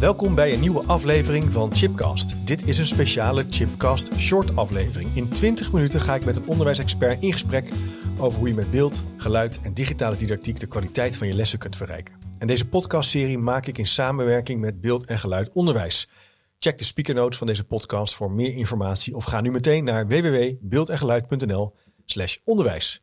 Welkom bij een nieuwe aflevering van Chipcast. Dit is een speciale Chipcast short aflevering. In 20 minuten ga ik met een onderwijsexpert in gesprek over hoe je met beeld, geluid en digitale didactiek de kwaliteit van je lessen kunt verrijken. En deze podcastserie maak ik in samenwerking met Beeld en Geluid Onderwijs. Check de speaker notes van deze podcast voor meer informatie of ga nu meteen naar www.beeldengeluid.nl/onderwijs.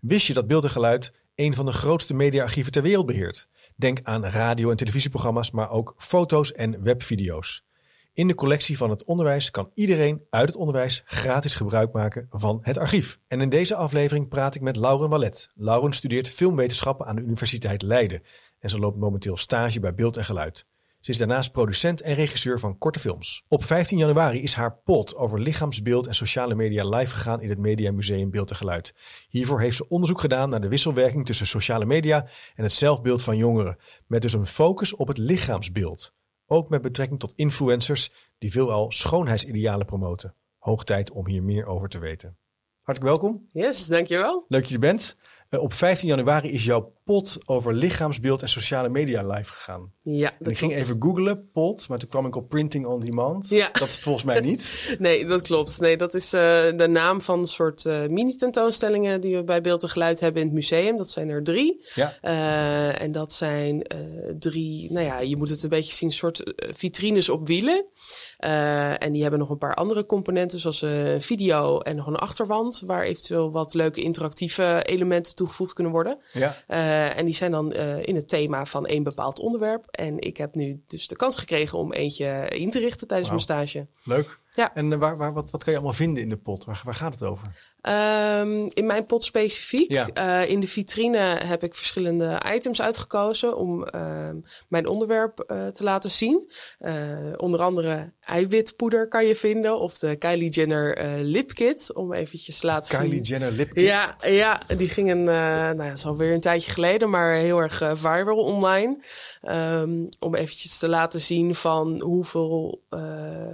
Wist je dat Beeld en Geluid een van de grootste mediaarchieven ter wereld beheert? Denk aan radio- en televisieprogramma's, maar ook foto's en webvideo's. In de collectie van het onderwijs kan iedereen uit het onderwijs gratis gebruik maken van het archief. En in deze aflevering praat ik met Lauren Wallet. Lauren studeert filmwetenschappen aan de Universiteit Leiden en ze loopt momenteel stage bij Beeld en Geluid. Ze is daarnaast producent en regisseur van korte films. Op 15 januari is haar pot over lichaamsbeeld en sociale media live gegaan in het Media Museum Beeld en Geluid. Hiervoor heeft ze onderzoek gedaan naar de wisselwerking tussen sociale media en het zelfbeeld van jongeren, met dus een focus op het lichaamsbeeld. Ook met betrekking tot influencers die veelal schoonheidsidealen promoten. Hoog tijd om hier meer over te weten. Hartelijk welkom. Yes, dankjewel. Leuk dat je er bent. Uh, op 15 januari is jouw pot over lichaamsbeeld en sociale media live gegaan. Ja, en ik ging even googlen, pot, maar toen kwam ik op printing on demand. Ja. Dat is het volgens mij niet. nee, dat klopt. Nee, dat is uh, de naam van een soort uh, mini-tentoonstellingen die we bij Beeld en Geluid hebben in het museum. Dat zijn er drie. Ja. en dat zijn drie, nou ja, je moet het een beetje zien, soort vitrines op wielen. En die hebben nog een paar andere componenten, zoals een video en nog een achterwand, waar eventueel wat leuke interactieve elementen toegevoegd kunnen worden. Ja. Uh, en die zijn dan uh, in het thema van één bepaald onderwerp. En ik heb nu dus de kans gekregen om eentje in te richten tijdens Wow. mijn stage. Leuk. Ja. En waar, waar, wat, wat kan je allemaal vinden in de pot? Waar, waar gaat het over? Um, in mijn pot specifiek. Ja. Uh, in de vitrine heb ik verschillende items uitgekozen om uh, mijn onderwerp uh, te laten zien. Onder andere eiwitpoeder kan je vinden of de Kylie Jenner lipkit om eventjes te laten Kylie zien. Jenner lipkit. Ja, ja, die ging een, nou ja, dat is alweer een tijdje geleden, maar heel erg viral online. Um, om eventjes te laten zien van hoeveel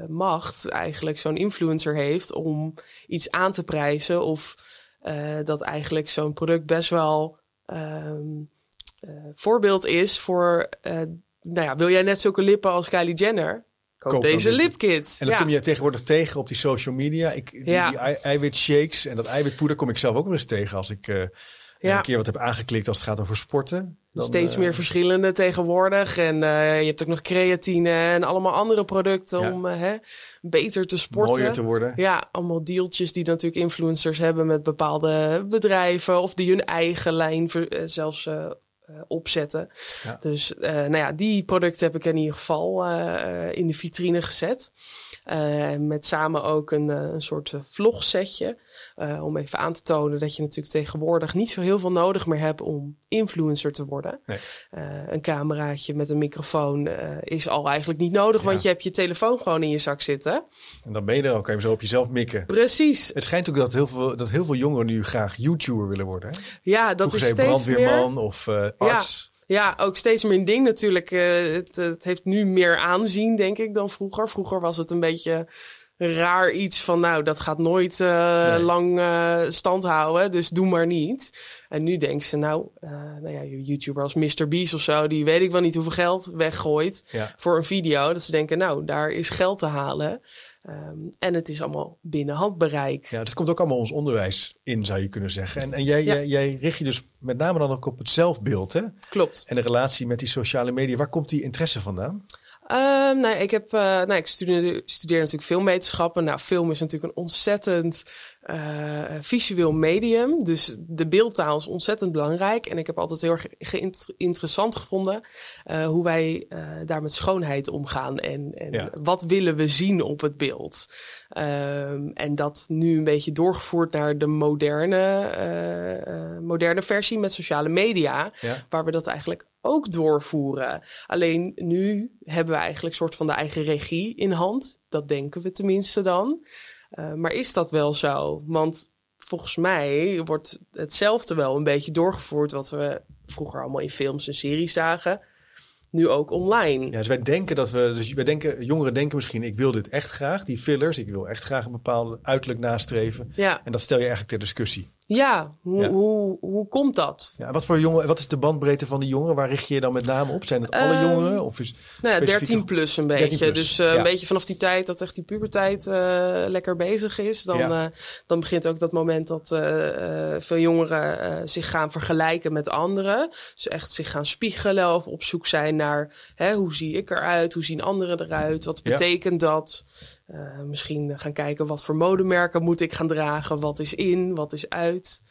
macht eigenlijk zo'n influencer heeft om iets aan te prijzen. Of uh, dat eigenlijk zo'n product best wel um, uh, voorbeeld is voor, uh, nou ja, wil jij net zulke lippen als Kylie Jenner? Koop, Koop deze lipkit. En dat ja. kom je tegenwoordig tegen op die social media. Ik, die, Ja. die ei- eiwitshakes en dat eiwitpoeder kom ik zelf ook wel eens tegen als ik eh, Ja. een keer wat heb aangeklikt als het gaat over sporten. Dan, Steeds eh, meer verschillende tegenwoordig. En uh, je hebt ook nog creatine en allemaal andere producten Ja. om uh, hè, beter te sporten. mooier te worden. Ja, allemaal dealtjes die natuurlijk influencers hebben met bepaalde bedrijven. Of die hun eigen lijn eh, zelfs eh, eh, opzetten. Ja. Dus eh, nou ja, die producten heb ik in ieder geval eh, eh, in de vitrine gezet. Eh, met samen ook een, eh, een soort eh, vlogsetje. eh, om even aan te tonen dat je natuurlijk tegenwoordig niet zo heel veel nodig meer hebt om influencer te worden. Nee. Eh, een cameraatje met een microfoon eh, is al eigenlijk niet nodig, want je hebt je telefoon gewoon in je zak zitten. En dan ben je er ook, je zo op jezelf mikken. Precies. Het schijnt ook dat heel veel, dat heel veel jongeren nu graag YouTuber willen worden. Hè? Ja, dat is steeds brandweerman meer. of eh, arts. Ja, ook steeds meer een ding natuurlijk. Eh, het, het heeft nu meer aanzien, denk ik, dan vroeger. Vroeger was het een beetje raar iets van, nou, dat gaat nooit eh, Nee. lang eh, stand houden, dus doe maar niet. En nu denken ze, nou, nou ja, je YouTuber als Mr. Beast of zo, die weet ik wel niet hoeveel geld weggooit Ja. voor een video. Dat ze denken, nou, daar is geld te halen. Ehm, en het is allemaal binnen handbereik. Ja, het komt ook allemaal ons onderwijs in, zou je kunnen zeggen. En, en jij, Ja. jij, jij richt je dus met name dan ook op het zelfbeeld, hè? Klopt. En de relatie met die sociale media. Waar komt die interesse vandaan? Ehm, nou, ik, heb, eh, nou, ik studeer, studeer natuurlijk filmwetenschappen. Nou, film is natuurlijk een ontzettend eh, visueel medium. Dus de beeldtaal is ontzettend belangrijk. En ik heb altijd heel erg interessant gevonden eh, hoe wij eh, daar met schoonheid omgaan. En, en Ja. wat willen we zien op het beeld. Ehm, en dat nu een beetje doorgevoerd naar de moderne, eh, eh, moderne versie met sociale media Ja. waar we dat eigenlijk ook doorvoeren. Alleen nu hebben we eigenlijk een soort van de eigen regie in hand. Dat denken we tenminste dan. Uh, maar is dat wel zo? Want volgens mij wordt hetzelfde wel een beetje doorgevoerd wat we vroeger allemaal in films en series zagen. Nu ook online. Ja, dus wij denken dat we, dus wij denken, jongeren denken misschien, ik wil dit echt graag, die fillers, ik wil echt graag een bepaald uiterlijk nastreven. Ja, En dat stel je eigenlijk ter discussie. Ja, hoe, Ja. Hoe, hoe komt dat? Ja, wat, voor jongen, wat is de bandbreedte van die jongeren? Waar richt je je dan met name op? Zijn het alle Ehm, jongeren? Of is Nou ja, specifieke- 13 plus een 13 beetje. plus, Dus eh, ja. een beetje vanaf die tijd dat echt die puberteit eh, lekker bezig is. Dan, Ja. eh, dan begint ook dat moment dat eh, eh, veel jongeren eh, zich gaan vergelijken met anderen. Dus echt zich gaan spiegelen of op zoek zijn naar hè, hoe zie ik eruit? Hoe zien anderen eruit? Wat Ja. betekent dat? Eh, misschien gaan kijken wat voor modemerken moet ik gaan dragen? Wat is in? Wat is uit?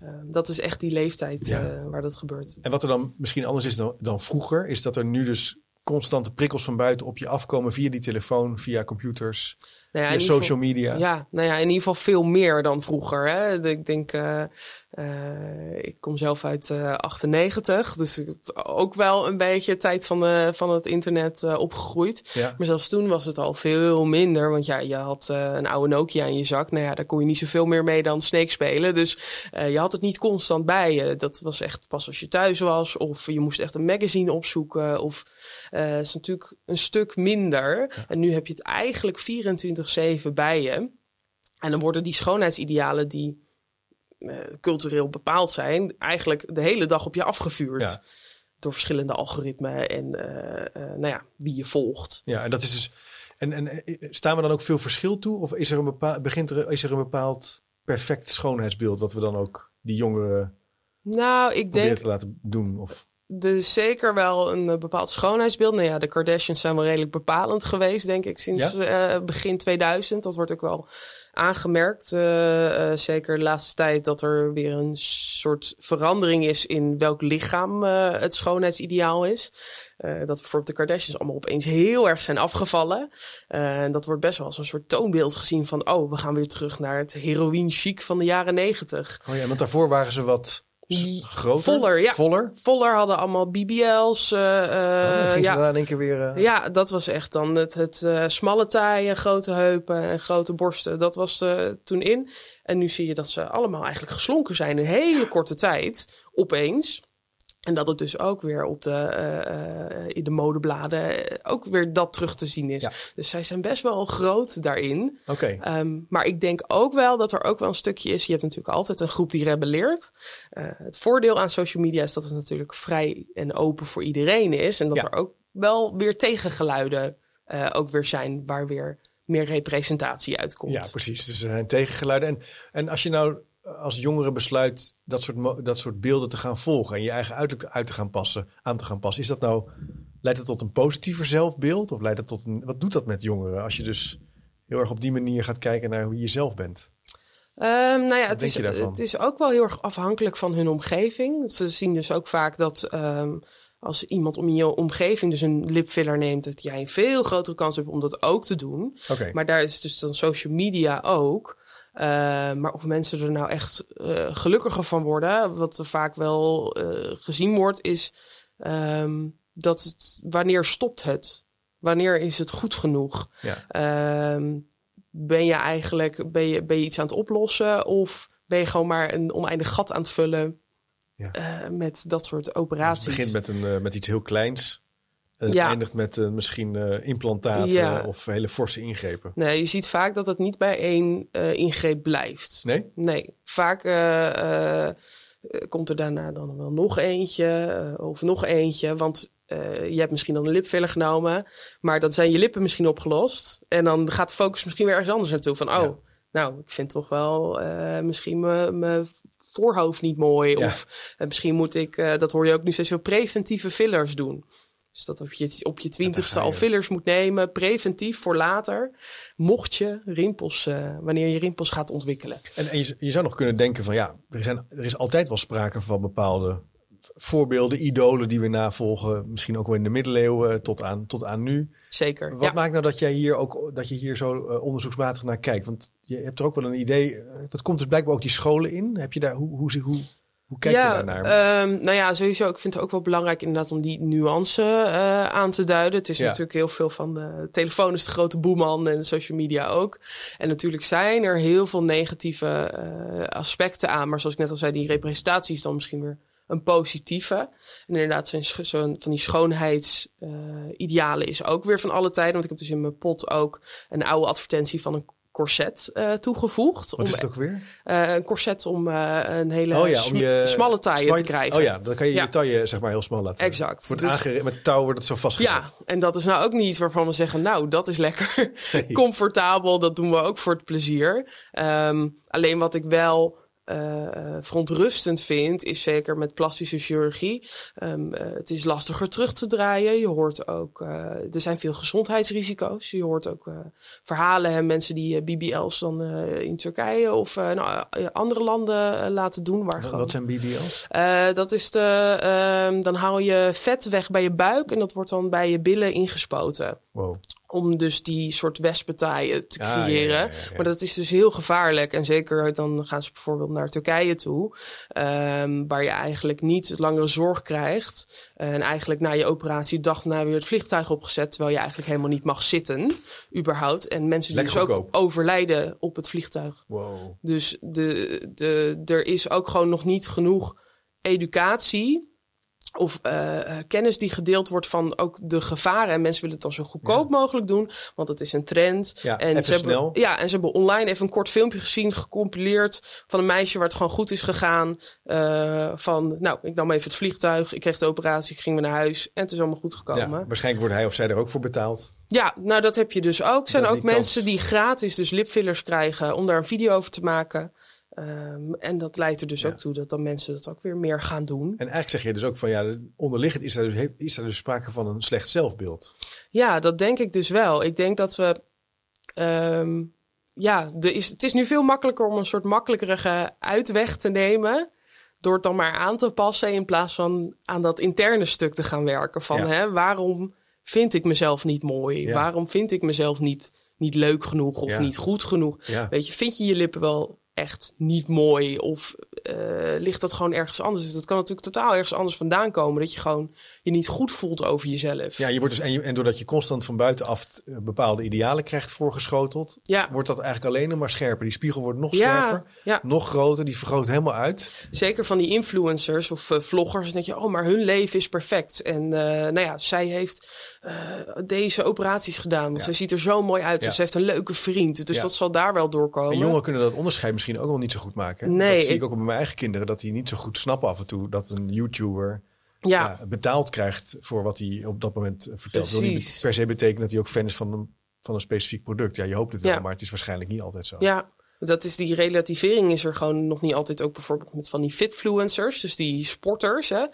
Eh, dat is echt die leeftijd Ja. eh, waar dat gebeurt. En wat er dan misschien anders is dan, dan vroeger, is dat er nu dus constante prikkels van buiten op je afkomen via die telefoon, via computers, Nou ja, in social geval- media. Ja, nou ja, in ieder geval veel meer dan vroeger. Hè? Ik denk, eh, eh, ik kom zelf uit eh 98, dus ik ook wel een beetje tijd van, de, van het internet eh, opgegroeid. Ja. Maar zelfs toen was het al veel minder, want ja, je had eh, een oude Nokia in je zak. Nou ja, daar kon je niet zoveel meer mee dan Snake spelen. Dus eh, je had het niet constant bij je. Dat was echt pas als je thuis was, of je moest echt een magazine opzoeken, of eh het is natuurlijk een stuk minder. En nu heb je het eigenlijk 24-7 bij je. En dan worden die schoonheidsidealen die eh, cultureel bepaald zijn, eigenlijk de hele dag op je afgevuurd. Ja. Door verschillende algoritmen en eh, eh, nou ja, wie je volgt. Ja, en dat is dus. En, en staan we dan ook veel verschil toe? Of is er een bepaald, begint er, is er een bepaald perfect schoonheidsbeeld wat we dan ook die jongeren Nou, ik proberen denk te laten doen? Of, is zeker wel een eh, bepaald schoonheidsbeeld. Nou ja, de Kardashians zijn wel redelijk bepalend geweest, denk ik, sinds eh, begin 2000. Dat wordt ook wel aangemerkt. eh, zeker de laatste tijd dat er weer een soort verandering is in welk lichaam het schoonheidsideaal is. Dat bijvoorbeeld de Kardashians allemaal opeens heel erg zijn afgevallen. En dat wordt best wel als een soort toonbeeld gezien van... oh, we gaan weer terug naar het heroïne chic van de jaren negentig. oh ja, want daarvoor waren ze wat groter. voller, ja. Voller. Voller hadden allemaal BBL's. eh, Oh, dan eh, ging ze ja. daarna in één keer weer. eh, Ja, dat was echt dan het, het eh, smalle taaien, grote heupen en grote borsten. Dat was eh, toen in. En nu zie je dat ze allemaal eigenlijk geslonken zijn in een hele korte tijd, opeens. En dat het dus ook weer op de, eh, in de modebladen eh, ook weer dat terug te zien is. Ja. Dus zij zijn best wel groot daarin. Oké. Ehm, maar ik denk ook wel dat er ook wel een stukje is. Je hebt natuurlijk altijd een groep die rebelleert. Het voordeel aan social media is dat het natuurlijk vrij en open voor iedereen is. En dat Ja. er ook wel weer tegengeluiden ook weer zijn waar weer meer representatie uitkomt. Ja, precies. Dus er zijn tegengeluiden. En, en als je nou als jongere besluit dat soort, dat soort beelden te gaan volgen en je eigen uiterlijk uit te gaan passen, aan te gaan passen, is dat nou, leidt dat tot een positiever zelfbeeld? Of leidt dat tot een, wat doet dat met jongeren als je dus heel erg op die manier gaat kijken naar hoe je zelf bent? Ehm, nou ja, het is, het is ook wel heel erg afhankelijk van hun omgeving. Ze zien dus ook vaak dat ehm, als iemand om je omgeving dus een lipfiller neemt, dat jij een veel grotere kans hebt om dat ook te doen. Maar daar is dus dan social media ook. Eh, maar of mensen er nou echt eh, gelukkiger van worden, wat er vaak wel eh, gezien wordt, is ehm, dat het, wanneer stopt het? Wanneer is het goed genoeg? Ja. Ehm, ben je eigenlijk ben je, ben je iets aan het oplossen of ben je gewoon maar een oneindig gat aan het vullen Ja. met dat soort Het operaties? begint met, een, met iets heel kleins. En het Ja. eindigt met eh, misschien eh, implantaten Ja. of hele forse ingrepen. Nee, je ziet vaak dat het niet bij één eh, ingreep blijft. Nee? Nee, vaak komt er daarna dan wel nog eentje of nog eentje. Want je hebt misschien dan een lipfiller genomen, maar dan zijn je lippen misschien opgelost. En dan gaat de focus misschien weer ergens anders naartoe. Van, oh, Ja. nou, ik vind toch wel misschien mijn- voorhoofd niet mooi. Of misschien moet ik, dat hoor je ook nu steeds veel, preventieve fillers doen. Dus dat op je, op je twintigste al fillers moet nemen, preventief voor later. Mocht je rimpels, eh, wanneer je rimpels gaat ontwikkelen. En, en je, je zou nog kunnen denken van ja, er, zijn, er is altijd wel sprake van bepaalde voorbeelden, idolen die we navolgen. Misschien ook wel in de middeleeuwen tot aan, tot aan nu. Zeker. Wat ja. maakt nou dat jij hier ook dat je hier zo eh, onderzoeksmatig naar kijkt? Want je hebt er ook wel een idee. eh, dat komt dus blijkbaar ook die scholen in. Heb je daar hoe hoe, hoe, hoe kijk ja, je daar naar? ehm, nou ja, sowieso. Ik vind het ook wel belangrijk inderdaad om die nuance eh, aan te duiden. Het is Ja. natuurlijk heel veel van de telefoon is de grote boeman en social media ook. En natuurlijk zijn er heel veel negatieve eh, aspecten aan. Maar zoals ik net al zei, die representatie is dan misschien weer een positieve. En inderdaad, zijn zo'n van die schoonheidsidealen is ook weer van alle tijden. Want ik heb dus in mijn pot ook een oude advertentie van een corset uh, toegevoegd. Wat om, is het ook weer? Uh, een corset om uh, een hele oh ja, sm je, smalle taille te krijgen. Oh ja, dan kan je ja. je taille zeg maar heel smal laten. Exact. Wordt dus, met touw wordt het zo vastgezet. Ja, en dat is nou ook niet waarvan we zeggen, nou, dat is lekker nee. comfortabel. Dat doen we ook voor het plezier. Um, alleen wat ik wel uh, verontrustend vind, is zeker met plastische chirurgie. Um, uh, het is lastiger terug te draaien. Je hoort ook, uh, er zijn veel gezondheidsrisico's. Je hoort ook verhalen, hè, mensen die BBL's dan in Turkije of nou, andere landen laten doen. Waar wat, gewoon, wat zijn BBL's? dat is de, ehm, dan haal je vet weg bij je buik en dat wordt dan bij je billen ingespoten. Wow om dus die soort wespentaaien te creëren. Ja, ja, ja, maar dat is dus heel gevaarlijk. En zeker dan gaan ze bijvoorbeeld naar Turkije toe, um, waar je eigenlijk niet langere zorg krijgt. En eigenlijk na je operatie dag na weer het vliegtuig opgezet, terwijl je eigenlijk helemaal niet mag zitten, überhaupt. En mensen die dus ook overlijden op het vliegtuig. Wow. Dus de, de, er is ook gewoon nog niet genoeg educatie of uh, kennis die gedeeld wordt van ook de gevaren. En mensen willen het dan zo goedkoop ja. mogelijk doen, want het is een trend. Ja, en ze hebben. Ja, en ze hebben online even een kort filmpje gezien, gecompileerd van een meisje waar het gewoon goed is gegaan. Uh, van, nou, ik nam even het vliegtuig, ik kreeg de operatie, ik ging weer naar huis en het is allemaal goed gekomen. Ja, waarschijnlijk wordt hij of zij er ook voor betaald. Ja, nou dat heb je dus ook. Er zijn ook mensen kans- die gratis dus lipfillers krijgen om daar een video over te maken. Um, en dat leidt er dus Ja. ook toe dat dan mensen dat ook weer meer gaan doen. En eigenlijk zeg je dus ook van ja, onderliggend is er dus, is er dus sprake van een slecht zelfbeeld. Ja, dat denk ik dus wel. Ik denk dat we. ehm, ja, er is, het is nu veel makkelijker om een soort makkelijkere uitweg te nemen. Door het dan maar aan te passen in plaats van aan dat interne stuk te gaan werken. Van Ja. hè, waarom vind ik mezelf niet mooi? Ja. Waarom vind ik mezelf niet, niet leuk genoeg of niet goed genoeg? Weet je, vind je je lippen wel echt niet mooi? Of eh, ligt dat gewoon ergens anders? Dus dat kan natuurlijk totaal ergens anders vandaan komen. Dat je gewoon je niet goed voelt over jezelf. Ja, je wordt dus, en, je, en doordat je constant van buitenaf eh, bepaalde idealen krijgt voorgeschoteld, ja. wordt dat eigenlijk alleen nog maar scherper. Die spiegel wordt nog Ja, scherper, ja. nog groter, die vergroot helemaal uit. Zeker van die influencers of eh, vloggers. Denk je, oh, maar hun leven is perfect. En nou ja, zij heeft deze operaties gedaan. Want zij ziet er zo mooi uit. Ze heeft een leuke vriend. Dus dat zal daar wel doorkomen. En jongeren kunnen dat onderscheid misschien ook wel niet zo goed maken. Nee, dat zie ik ik- ook bij mijn eigen kinderen, dat die niet zo goed snappen af en toe dat een YouTuber ja, ja, betaald krijgt voor wat hij op dat moment eh, vertelt. Dat wil niet per se betekenen dat hij ook fan is van een, van een specifiek product. Ja, je hoopt het wel, Ja. maar het is waarschijnlijk niet altijd zo. ja. Dat is die relativering is er gewoon nog niet altijd ook bijvoorbeeld met van die fitfluencers, dus die sporters. Hè?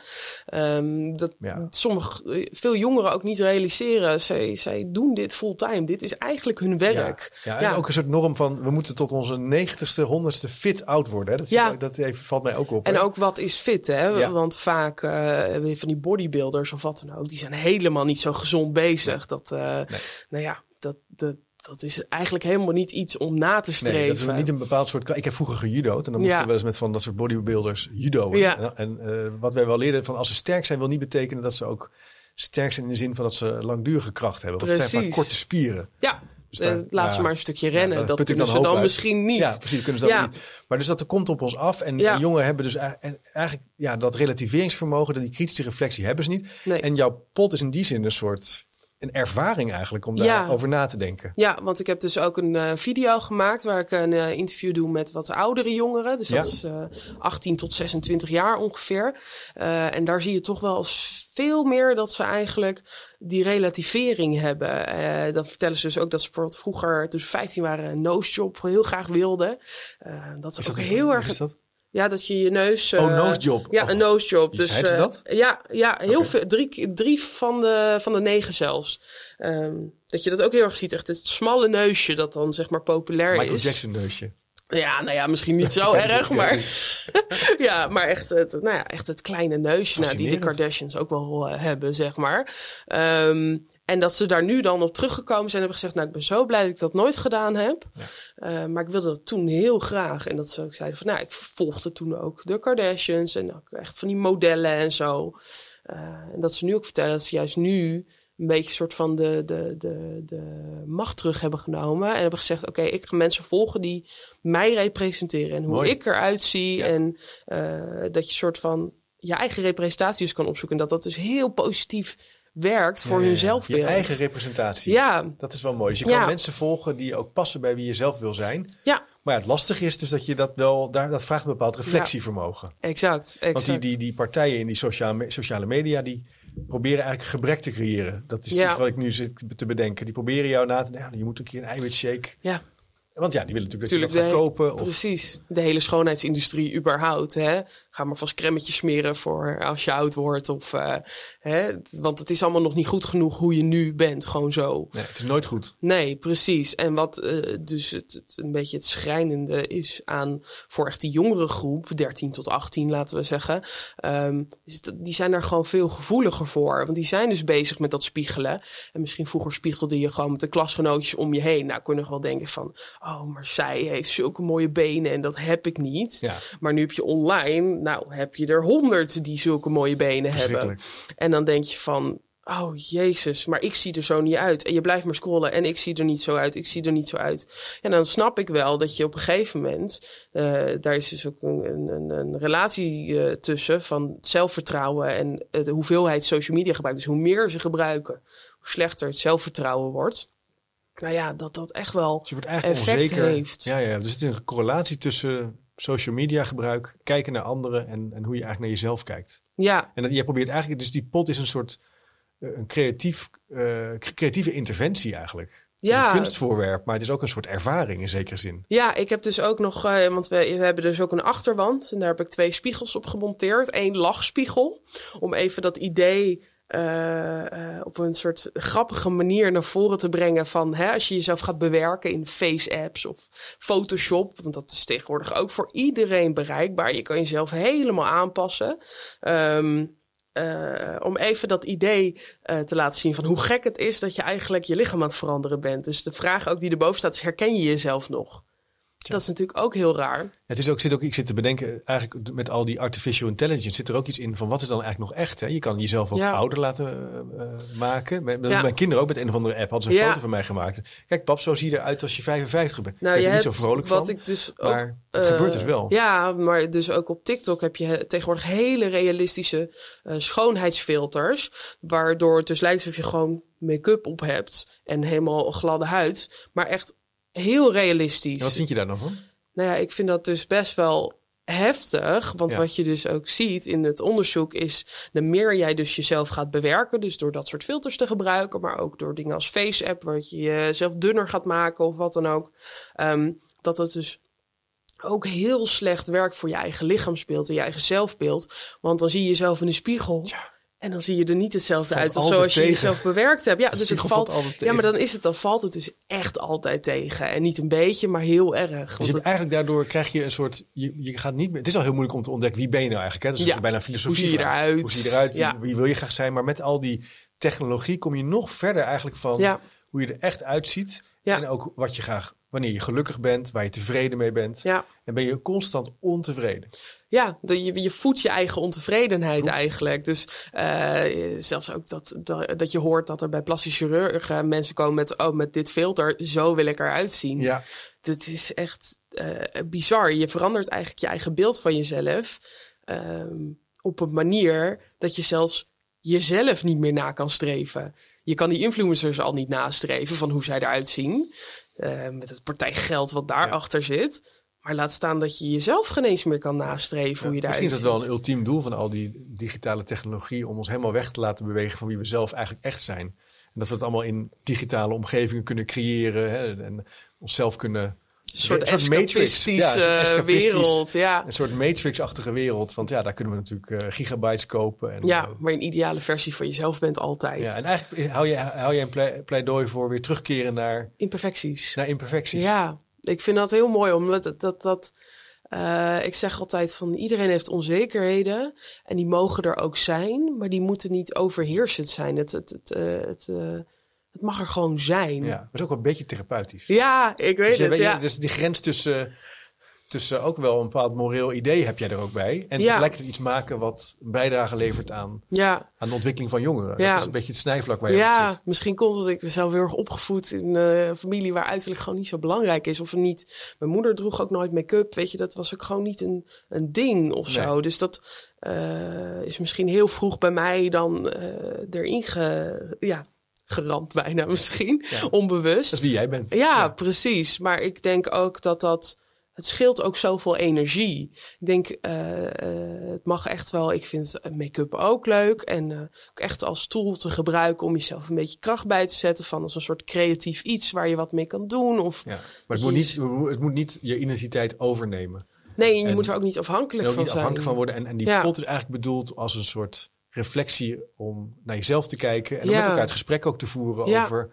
Ehm, dat Ja. sommige, veel jongeren ook niet realiseren. Zij, zij doen dit fulltime. Dit is eigenlijk hun werk. Ja, en ook een soort norm van we moeten tot onze negentigste, honderdste fit oud worden. Hè? Dat, Ja. dat even, valt mij ook op. En hè? ook wat is fit, hè? Want vaak eh, van die bodybuilders of wat dan ook, die zijn helemaal niet zo gezond bezig. Dat, eh, Nee. nou ja, dat, dat, dat is eigenlijk helemaal niet iets om na te streven. Nee, dat is niet een bepaald soort. Ik heb vroeger gejudo'd en dan moesten Ja. we wel eens met van dat soort bodybuilders judo'en. Ja. En, en eh, wat wij wel leerden van als ze sterk zijn, wil niet betekenen dat ze ook sterk zijn in de zin van dat ze langdurige kracht hebben. Want het zijn vaak Precies. korte spieren. Ja, Dus eh, daar- laat ze maar een stukje rennen. dat kunnen dan ze dan uit. misschien niet. Ja, precies. Kunnen ze dat niet. Maar dus dat er komt op ons af. En, jongeren hebben dus eigenlijk, en eigenlijk ja, dat relativeringsvermogen, dat die kritische reflectie hebben ze niet. Nee. En jouw pot is in die zin een soort een ervaring eigenlijk om Ja. daarover na te denken. Ja, want ik heb dus ook een eh, video gemaakt waar ik een eh, interview doe met wat oudere jongeren. Dus dat Ja. is eh 18 tot 26 jaar ongeveer. Eh, en daar zie je toch wel veel meer dat ze eigenlijk die relativering hebben. Eh, dan vertellen ze dus ook dat ze bijvoorbeeld vroeger, toen ze 15 waren, een nose job heel graag wilden. Eh, dat is, ook heel erg... Is dat? Ja, dat je je neus... Oh, eh. Ja, Och, een nose job. je Dus, ze eh, dat? Ja, ja heel veel. Drie, drie van, de, van de negen zelfs. Ehm, dat je dat ook heel erg ziet. Echt het smalle neusje dat dan zeg maar populair Michael is. Jackson neusje. Ja, nou ja, misschien niet zo erg, maar... ja, maar echt het, nou ja, echt het kleine neusje nou, die de. Kardashians ook wel eh, hebben, zeg maar. Ehm, en dat ze daar nu dan op teruggekomen zijn en hebben gezegd... nou, ik ben zo blij dat ik dat nooit gedaan heb. Eh, maar ik wilde dat toen heel graag. En dat ze ook zeiden van, nou, ik volgde toen ook de Kardashians... en ook echt van die modellen en zo. Eh, en dat ze nu ook vertellen dat ze juist nu een beetje soort van de, de, de, de macht terug hebben genomen. En hebben gezegd, oké, ik ga mensen volgen die mij representeren. En hoe Mooi. ik eruit zie. Ja. En eh, dat je soort van je eigen representaties kan opzoeken. En dat dat dus heel positief werkt voor Ja, hun zelfbeeld. Je eigen representatie. Ja, Dat is wel mooi. Dus je kan Ja. mensen volgen die ook passen bij wie je zelf wil zijn. ja, Maar ja, het lastige is dus dat je dat wel, daar, dat vraagt een bepaald reflectievermogen. exact. exact. Want die, die, die partijen in die sociale, sociale media, die proberen eigenlijk gebrek te creëren. Dat is Ja. iets wat ik nu zit te bedenken. Die proberen jou na te denken, je moet een keer een eiwitshake. Ja, Want ja, die willen natuurlijk dat Tuurlijk, je dat gaat de- kopen. Of, precies. De hele schoonheidsindustrie überhaupt. Hè? Ga maar vast cremmetjes smeren voor als je oud wordt. Of, eh, hè? Want het is allemaal nog niet goed genoeg hoe je nu bent. Gewoon zo. nee, het is nooit goed. Nee, precies. En wat eh, dus het, het een beetje het schrijnende is aan voor echt de jongere groep, 13 tot 18 laten we zeggen, ehm, die zijn daar gewoon veel gevoeliger voor. Want die zijn dus bezig met dat spiegelen. En misschien vroeger spiegelde je gewoon met de klasgenootjes om je heen. Nou, kun je nog wel denken van, oh, maar zij heeft zulke mooie benen en dat heb ik niet. Ja, Maar nu heb je online, nou, heb je er honderd die zulke mooie benen hebben. En dan denk je van, oh jezus, maar ik zie er zo niet uit. En je blijft maar scrollen en ik zie er niet zo uit, ik zie er niet zo uit. En dan snap ik wel dat je op een gegeven moment, eh, daar is dus ook een, een, een, relatie eh, tussen van zelfvertrouwen en de hoeveelheid social media gebruik. Dus hoe meer ze gebruiken, hoe slechter het zelfvertrouwen wordt. Nou ja, dat dat echt wel Dus effect onzeker. heeft. Ja, ja, er zit een correlatie tussen social media gebruik, kijken naar anderen en, en hoe je eigenlijk naar jezelf kijkt. Ja, En dat, je probeert eigenlijk, dus die pot is een soort eh, een creatief, eh, creatieve interventie eigenlijk. Ja. een kunstvoorwerp, maar het is ook een soort ervaring in zekere zin. Ja, ik heb dus ook nog, eh, want we, we hebben dus ook een achterwand. En daar heb ik twee spiegels op gemonteerd. Eén lachspiegel, om even dat idee op een soort grappige manier naar voren te brengen. Van hè, als je jezelf gaat bewerken in face-apps of Photoshop. Want dat is tegenwoordig ook voor iedereen bereikbaar. Je kan jezelf helemaal aanpassen. Ehm, eh, om even dat idee eh, te laten zien van hoe gek het is dat je eigenlijk je lichaam aan het veranderen bent. Dus de vraag ook die erboven staat is, herken je jezelf nog? Dat is natuurlijk ook heel raar. Het is ook, zit ook, ik zit te bedenken, eigenlijk met al die artificial intelligence zit er ook iets in van wat is dan eigenlijk nog echt? Hè? Je kan jezelf ook Ja. ouder laten eh, maken. Mijn, Ja. mijn kinderen ook met een of andere app hadden ze een Ja. foto van mij gemaakt. Kijk pap, zo zie je eruit als je 55 bent. Nou, je ben hebt niet zo vrolijk wat van, ik dus ook, maar het eh, gebeurt dus wel. Ja, maar dus ook op TikTok heb je tegenwoordig hele realistische eh, schoonheidsfilters. Waardoor het dus lijkt alsof je gewoon make-up op hebt en helemaal een gladde huid. Maar echt heel realistisch. En wat vind je daar dan van? Nou ja, ik vind dat dus best wel heftig. Want Ja. wat je dus ook ziet in het onderzoek is... de meer jij dus jezelf gaat bewerken... dus door dat soort filters te gebruiken... maar ook door dingen als Face-app... waar je jezelf dunner gaat maken of wat dan ook... ehm, dat het dus ook heel slecht werkt voor je eigen lichaamsbeeld... en je eigen zelfbeeld. Want dan zie je jezelf in de spiegel... Ja. En dan zie je er niet hetzelfde uit als zoals je jezelf bewerkt hebt. Ja, dus het valt. ja, maar dan is het, dan valt het dus echt altijd tegen. En niet een beetje, maar heel erg. Dus Want je hebt het- eigenlijk daardoor krijg je een soort. Je, je gaat niet meer. Het is al heel moeilijk om te ontdekken wie ben je nou eigenlijk. Hè? Dus Ja. is bijna filosofie. Hoe zie je eruit? Hoe zie je eruit? Wie, Ja. wie wil je graag zijn? Maar met al die technologie kom je nog verder eigenlijk van Ja. hoe je er echt uitziet. Ja. En ook wat je graag, wanneer je gelukkig bent, waar je tevreden mee bent. Ja, En ben je constant ontevreden. Ja de, je, je voedt je eigen ontevredenheid eigenlijk. Dus eh, zelfs ook dat, dat, dat je hoort dat er bij plastische chirurgen mensen komen met... oh, met dit filter, zo wil ik eruit zien. Ja. Dat is echt eh, bizar. Je verandert eigenlijk je eigen beeld van jezelf... ehm, op een manier dat je zelfs jezelf niet meer na kan streven. Je kan die influencers al niet nastreven van hoe zij eruit zien. eh, met het partij geld wat daarachter zit. Maar laat staan dat je jezelf geen eens meer kan nastreven hoe je eruit Misschien is dat wel een ultiem doel van al die digitale technologie. Om ons helemaal weg te laten bewegen van wie we zelf eigenlijk echt zijn. En dat we het allemaal in digitale omgevingen kunnen creëren. Hè, en onszelf kunnen Een soort Een soort Matrix. Ja, een wereld. Ja. Een soort Matrix-achtige wereld. Want ja, daar kunnen we natuurlijk eh, gigabytes kopen. En, ja, eh, maar een ideale versie van jezelf bent altijd. ja, en eigenlijk hou je, hou je een plei- pleidooi voor weer terugkeren naar, Imperfecties. naar imperfecties. Ja, ik vind dat heel mooi, omdat dat, dat, dat eh, ik zeg altijd van iedereen heeft onzekerheden en die mogen er ook zijn, maar die moeten niet overheersend zijn. Het, het, het, eh, het, eh, het mag er gewoon zijn. Ja, Ja, maar het is ook wel een beetje therapeutisch. ik weet Dus, het. Ja. dus die grens tussen, tussen ook wel een bepaald moreel idee heb jij er ook bij. En Ja. tegelijkertijd iets maken wat een bijdrage levert aan, Ja, aan de ontwikkeling van jongeren. Ja. Dat is een beetje het snijvlak waar je op ja zit. misschien komt het. Ik ben zelf heel erg opgevoed in eh, een familie waar uiterlijk gewoon niet zo belangrijk is. Of niet. Mijn moeder droeg ook nooit make-up. Weet je, dat was ook gewoon niet een, een ding of zo. Dus dat eh, is misschien heel vroeg bij mij dan eh, erin ge, ja, geramd bijna misschien. Ja. Onbewust. Dat is wie jij bent. Ja, precies. Maar ik denk ook dat dat. Het scheelt ook zoveel energie. Ik denk, eh, eh, het mag echt wel. Ik vind make-up ook leuk. En eh, ook echt als tool te gebruiken om jezelf een beetje kracht bij te zetten. Van als een soort creatief iets waar je wat mee kan doen. Of Ja. Maar het moet, niet, het moet niet je identiteit overnemen. nee, je En- moet er ook niet afhankelijk ook van niet zijn. afhankelijk van worden. En, en die Ja. pot is eigenlijk bedoeld als een soort reflectie om naar jezelf te kijken. En om Ja. met elkaar het gesprek ook te voeren over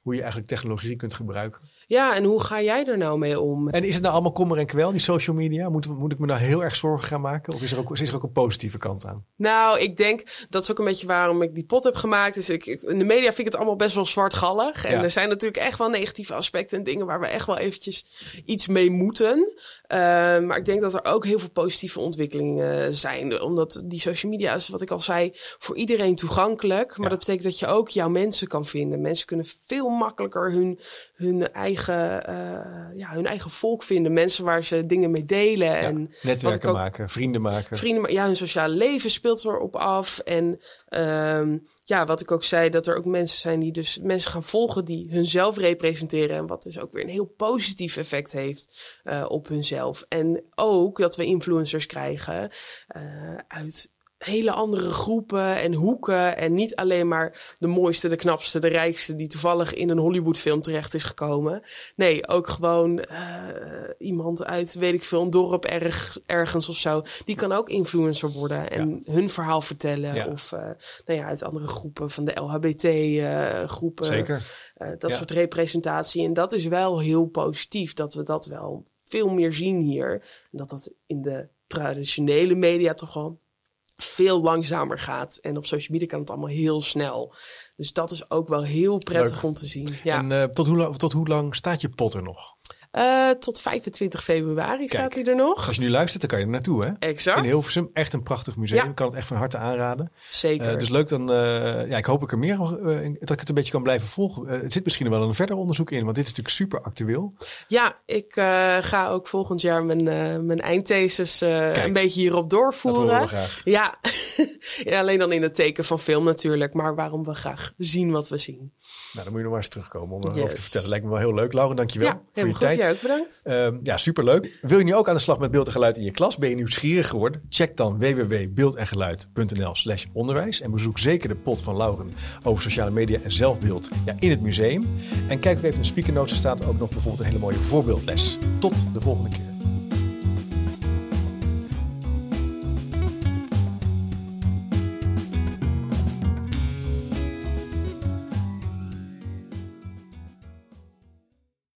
hoe je eigenlijk technologie kunt gebruiken. Ja, en hoe ga jij er nou mee om? En is het nou allemaal kommer en kwel, die social media? Moet, moet ik me nou heel erg zorgen gaan maken? Of is er ook, is er ook een positieve kant aan? Nou, ik denk dat is ook een beetje waarom ik die pot heb gemaakt. Dus ik, ik- in de media vind ik het allemaal best wel zwartgallig. En Ja. er zijn natuurlijk echt wel negatieve aspecten en dingen waar we echt wel eventjes iets mee moeten. Eh, maar ik denk dat er ook heel veel positieve ontwikkelingen zijn. Omdat die social media is, wat ik al zei, voor iedereen toegankelijk. Maar Ja. dat betekent dat je ook jouw mensen kan vinden. Mensen kunnen veel makkelijker hun, hun, eigen, eh, ja, hun eigen volk vinden. Mensen waar ze dingen mee delen. En Netwerken ook- maken, vrienden maken. vrienden, maar ja, hun sociale leven speelt erop af. En ehm, ja, wat ik ook zei, dat er ook mensen zijn die dus mensen gaan volgen die hunzelf representeren. En wat dus ook weer een heel positief effect heeft eh, op hunzelf. En ook dat we influencers krijgen eh, uit hele andere groepen en hoeken. En niet alleen maar de mooiste, de knapste, de rijkste... die toevallig in een Hollywoodfilm terecht is gekomen. Nee, ook gewoon eh, iemand uit, weet ik veel, een dorp erg, ergens of zo. Die kan ook influencer worden en hun verhaal vertellen. Ja. Of eh, nou ja, uit andere groepen, van de LHBT-groepen. Zeker. Eh, dat Ja. soort representatie. En dat is wel heel positief dat we dat wel veel meer zien hier. En dat dat in de traditionele media toch wel veel langzamer gaat. En op social media kan het allemaal heel snel. Dus dat is ook wel heel prettig Leuk. om te zien. Ja. En eh, tot, hoe, lang- tot hoe lang staat je pot er nog? Eh, tot 25 februari staat hij er nog. Als je nu luistert, dan kan je er naartoe, hè? Exact. In Hilversum, echt een prachtig museum. Ja. Kan het echt van harte aanraden. Zeker. Eh, dus leuk dan. eh, ja, ik hoop ik er meer dat ik het een beetje kan blijven volgen. Het zit misschien wel een verder onderzoek in, want dit is natuurlijk super actueel. Ja, ik ga ook volgend jaar mijn, mijn eindthesis Kijk. een beetje hierop doorvoeren. we graag. Ja. Ja, alleen dan in het teken van film natuurlijk. Maar waarom we graag zien wat we zien. Nou, dan moet je nog maar eens terugkomen om erover te Yes. vertellen. Lijkt me wel heel leuk. Lauren, dankjewel ja, voor je goed. tijd. Jij ook bedankt. Ehm, ja, superleuk. Wil je nu ook aan de slag met beeld en geluid in je klas? Ben je nieuwsgierig geworden? Check dan www.beeldengeluid.nl slash onderwijs. En bezoek zeker de pot van Lauren over sociale media en zelfbeeld ja, in het museum. En kijk ook even in de speaker notes. Er staat ook nog bijvoorbeeld een hele mooie voorbeeldles. Tot de volgende keer.